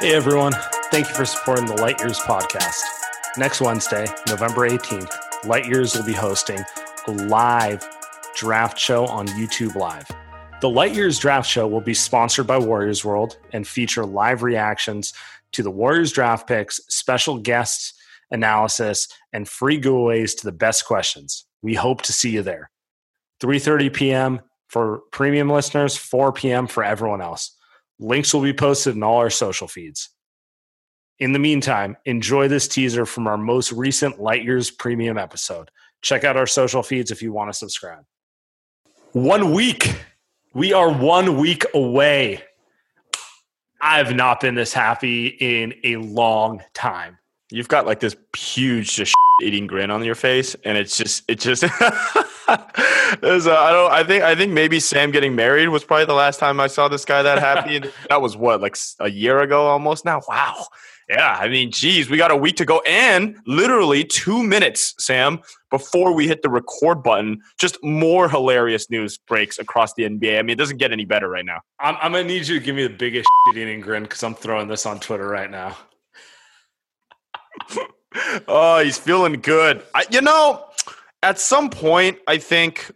Hey everyone, thank you for supporting the Light Years podcast. Next Wednesday, November 18th, Light Years will be hosting a live draft show on YouTube Live. The Light Years draft show will be sponsored by Warriors World and feature live reactions to the Warriors draft picks, special guests, analysis, and free giveaways to the best questions. We hope to see you there. 3:30 p.m. for premium listeners, 4 p.m. for everyone else. Links will be posted in all our social feeds. In the meantime, enjoy this teaser from our most recent Light Years premium episode. Check out our social feeds if you want to subscribe. One week. We are one week away. I've not been this happy in a long time. You've got like this huge just eating grin on your face, and it's just it just. I don't. I think. I think maybe Saam getting married was probably the last time I saw this guy that happy. that was what, like a year ago, almost now. Wow. Yeah. I mean, geez, we got a week to go, and literally two minutes, Saam, before we hit the record button. Just more hilarious news breaks across the NBA. I mean, it doesn't get any better right now. I'm, I'm gonna need you to give me the biggest eating grin because I'm throwing this on Twitter right now. Oh, he's feeling good. I, you know, at some point, I think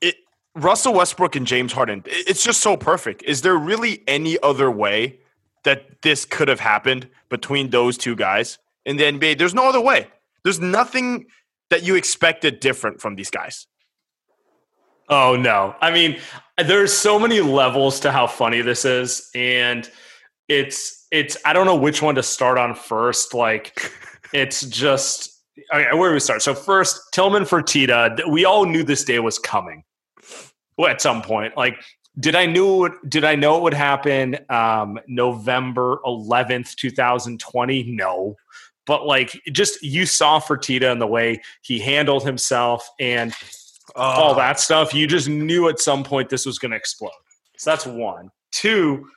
it Russell Westbrook and James Harden. It's just so perfect. Is there really any other way that this could have happened between those two guys in the NBA? There's no other way. There's nothing that you expected different from these guys. Oh no. I mean, there's so many levels to how funny this is and it's it's I don't know which one to start on first. Like it's just I mean, where do we start? So first, Tillman Fertitta. We all knew this day was coming. Well, at some point, like did I knew did I know it would happen um, November 11th, 2020? No. But like just you saw Fertitta and the way he handled himself and uh, all that stuff, you just knew at some point this was going to explode. So that's one. Two,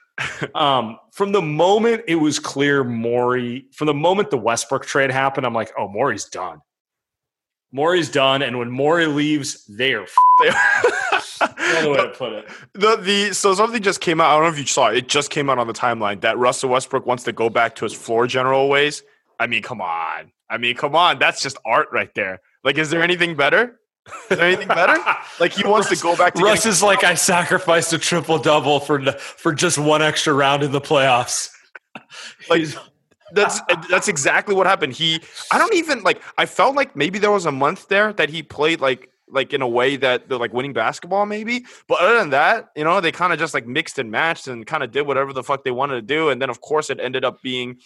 um, from the moment it was clear Morey, from the moment the Westbrook trade happened, I'm like, oh, Morey's done. Morey's done, and when Morey leaves, they are. Another way to put it. The the so something just came out. I don't know if you saw it. It just came out on the timeline that Russell Westbrook wants to go back to his floor general ways. I mean, come on. I mean, come on. That's just art right there. Like, is there anything better? Is there anything better? like he wants Russ, to go back to Russ is like I sacrificed a triple double for for just one extra round in the playoffs. like that's that's exactly what happened. He I don't even like I felt like maybe there was a month there that he played like like in a way that they're like winning basketball maybe. But other than that, you know, they kind of just like mixed and matched and kind of did whatever the fuck they wanted to do and then of course it ended up being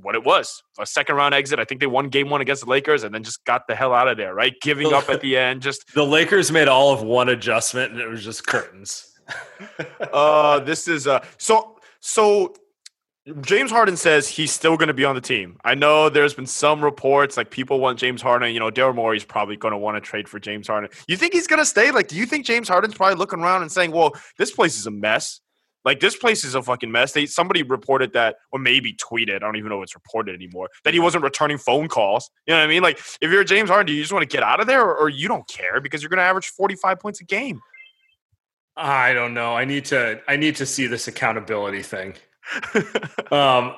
what it was a second round exit. I think they won game one against the Lakers and then just got the hell out of there, right? Giving up at the end. Just the Lakers made all of one adjustment and it was just curtains. uh, this is uh, so so. James Harden says he's still going to be on the team. I know there's been some reports like people want James Harden. You know, Daryl Morey's probably going to want to trade for James Harden. You think he's going to stay? Like, do you think James Harden's probably looking around and saying, "Well, this place is a mess. Like, this place is a fucking mess." They somebody reported that, or maybe tweeted. I don't even know if it's reported anymore that he wasn't returning phone calls. You know what I mean? Like, if you're James Harden, do you just want to get out of there, or, or you don't care because you're going to average 45 points a game? I don't know. I need to. I need to see this accountability thing. um,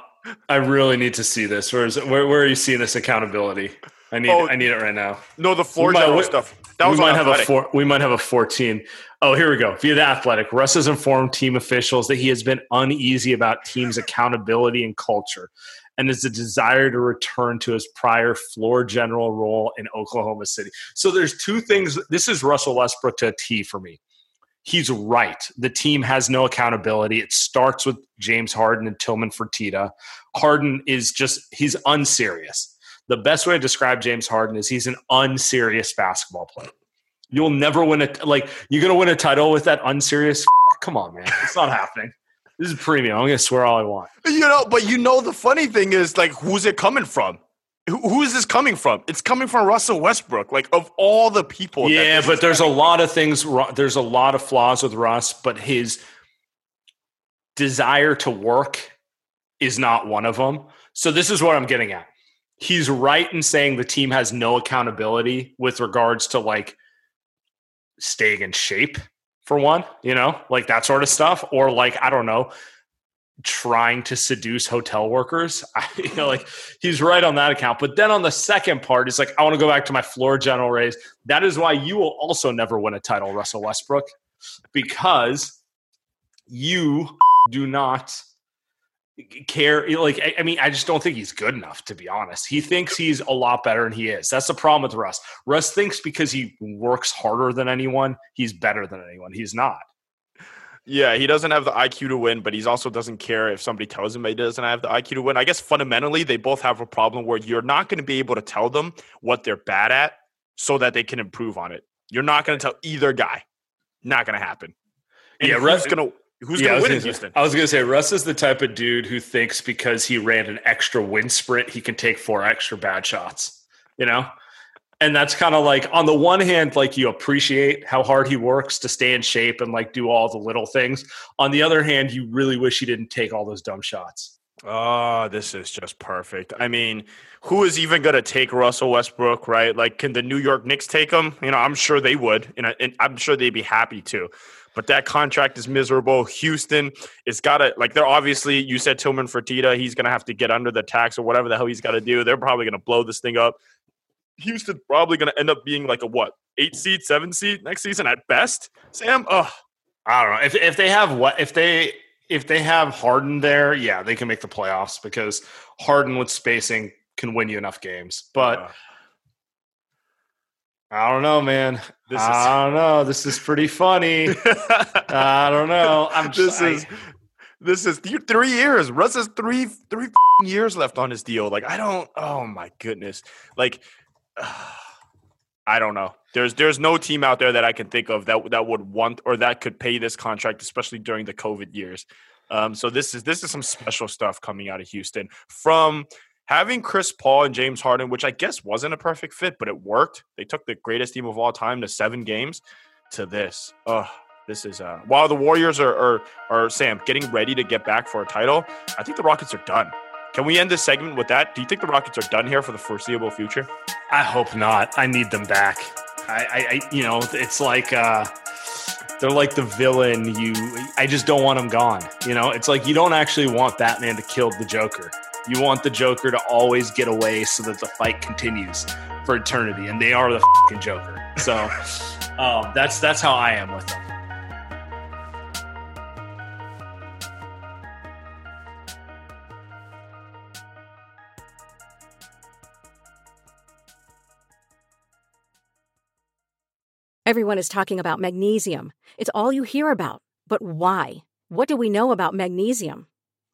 I really need to see this. Where is it? Where, where are you seeing this accountability? I need. Oh, I need it right now. No, the floor general stuff. That was we might have Athletic. a four, we might have a 14. Oh, here we go. Via the Athletic, Russ has informed team officials that he has been uneasy about team's accountability and culture, and is a desire to return to his prior floor general role in Oklahoma City. So there's two things. This is Russell Westbrook to a T for me. He's right. The team has no accountability. It starts with James Harden and Tillman Fertitta. Harden is just he's unserious. The best way to describe James Harden is he's an unserious basketball player. You'll never win a like you're gonna win a title with that unserious. Come on, man, it's not happening. This is premium. I'm gonna swear all I want. You know, but you know the funny thing is like who's it coming from? Who, who is this coming from? It's coming from Russell Westbrook. Like of all the people. yeah, but there's a lot of things. There's a lot of flaws with Russ, but his desire to work is not one of them. So this is what I'm getting at. He's right in saying the team has no accountability with regards to like staying in shape for one, you know, like that sort of stuff, or like I don't know, trying to seduce hotel workers. I, you know, like he's right on that account. But then on the second part, it's like I want to go back to my floor general raise. That is why you will also never win a title, Russell Westbrook, because you do not care. Like I, I mean, I just don't think he's good enough to be honest. He thinks he's a lot better than he is. That's the problem with Russ. Russ thinks because he works harder than anyone, he's better than anyone. He's not. Yeah, he doesn't have the IQ to win, but he also doesn't care if somebody tells him he doesn't have the IQ to win. I guess fundamentally, they both have a problem where you're not going to be able to tell them what they're bad at so that they can improve on it. You're not going to tell either guy. Not going to happen. And Yeah, Russ- going to who's Yeah, going to win in Houston? I was going to say Russ is the type of dude who thinks because he ran an extra wind sprint, he can take four extra bad shots. You know, and that's kind of like on the one hand, like you appreciate how hard he works to stay in shape and like do all the little things. On the other hand, you really wish he didn't take all those dumb shots. Oh, this is just perfect. I mean, who is even going to take Russell Westbrook, right? Like, can the New York Knicks take him? You know, I'm sure they would, and, I, and I'm sure they'd be happy to. But that contract is miserable. Houston is got to, like, they're obviously, you said Tillman Fertitta, he's going to have to get under the tax or whatever the hell he's got to do. They're probably going to blow this thing up. Houston's probably going to end up being like a what, eight seed, seven seed next season at best? Saam, oh, I don't know if if they have what if they if they have Harden there, yeah, they can make the playoffs because Harden with spacing can win you enough games. But uh, I don't know, man. This is- I don't know. This is pretty funny. I don't know. I'm just this is this is th- three years. Russ has three three years left on his deal. Like I don't. Oh my goodness. Like I don't know. There's there's no team out there that I can think of that that would want or that could pay this contract, especially during the COVID years. Um, so this is this is some special stuff coming out of Houston from having Chris Paul and James Harden, which I guess wasn't a perfect fit, but it worked. They took the greatest team of all time to seven games. To this, this is uh, while the Warriors are, are are Sam getting ready to get back for a title. I think the Rockets are done. Can we end this segment with that? Do you think the Rockets are done here for the foreseeable future? I hope not. I need them back. I, I, I you know, it's like uh, they're like the villain. You, I just don't want them gone. You know, it's like you don't actually want Batman to kill the Joker. You want the Joker to always get away so that the fight continues for eternity, and they are the fucking Joker. So um, that's that's how I am with them. Everyone is talking about magnesium. It's all you hear about. But why? What do we know about magnesium?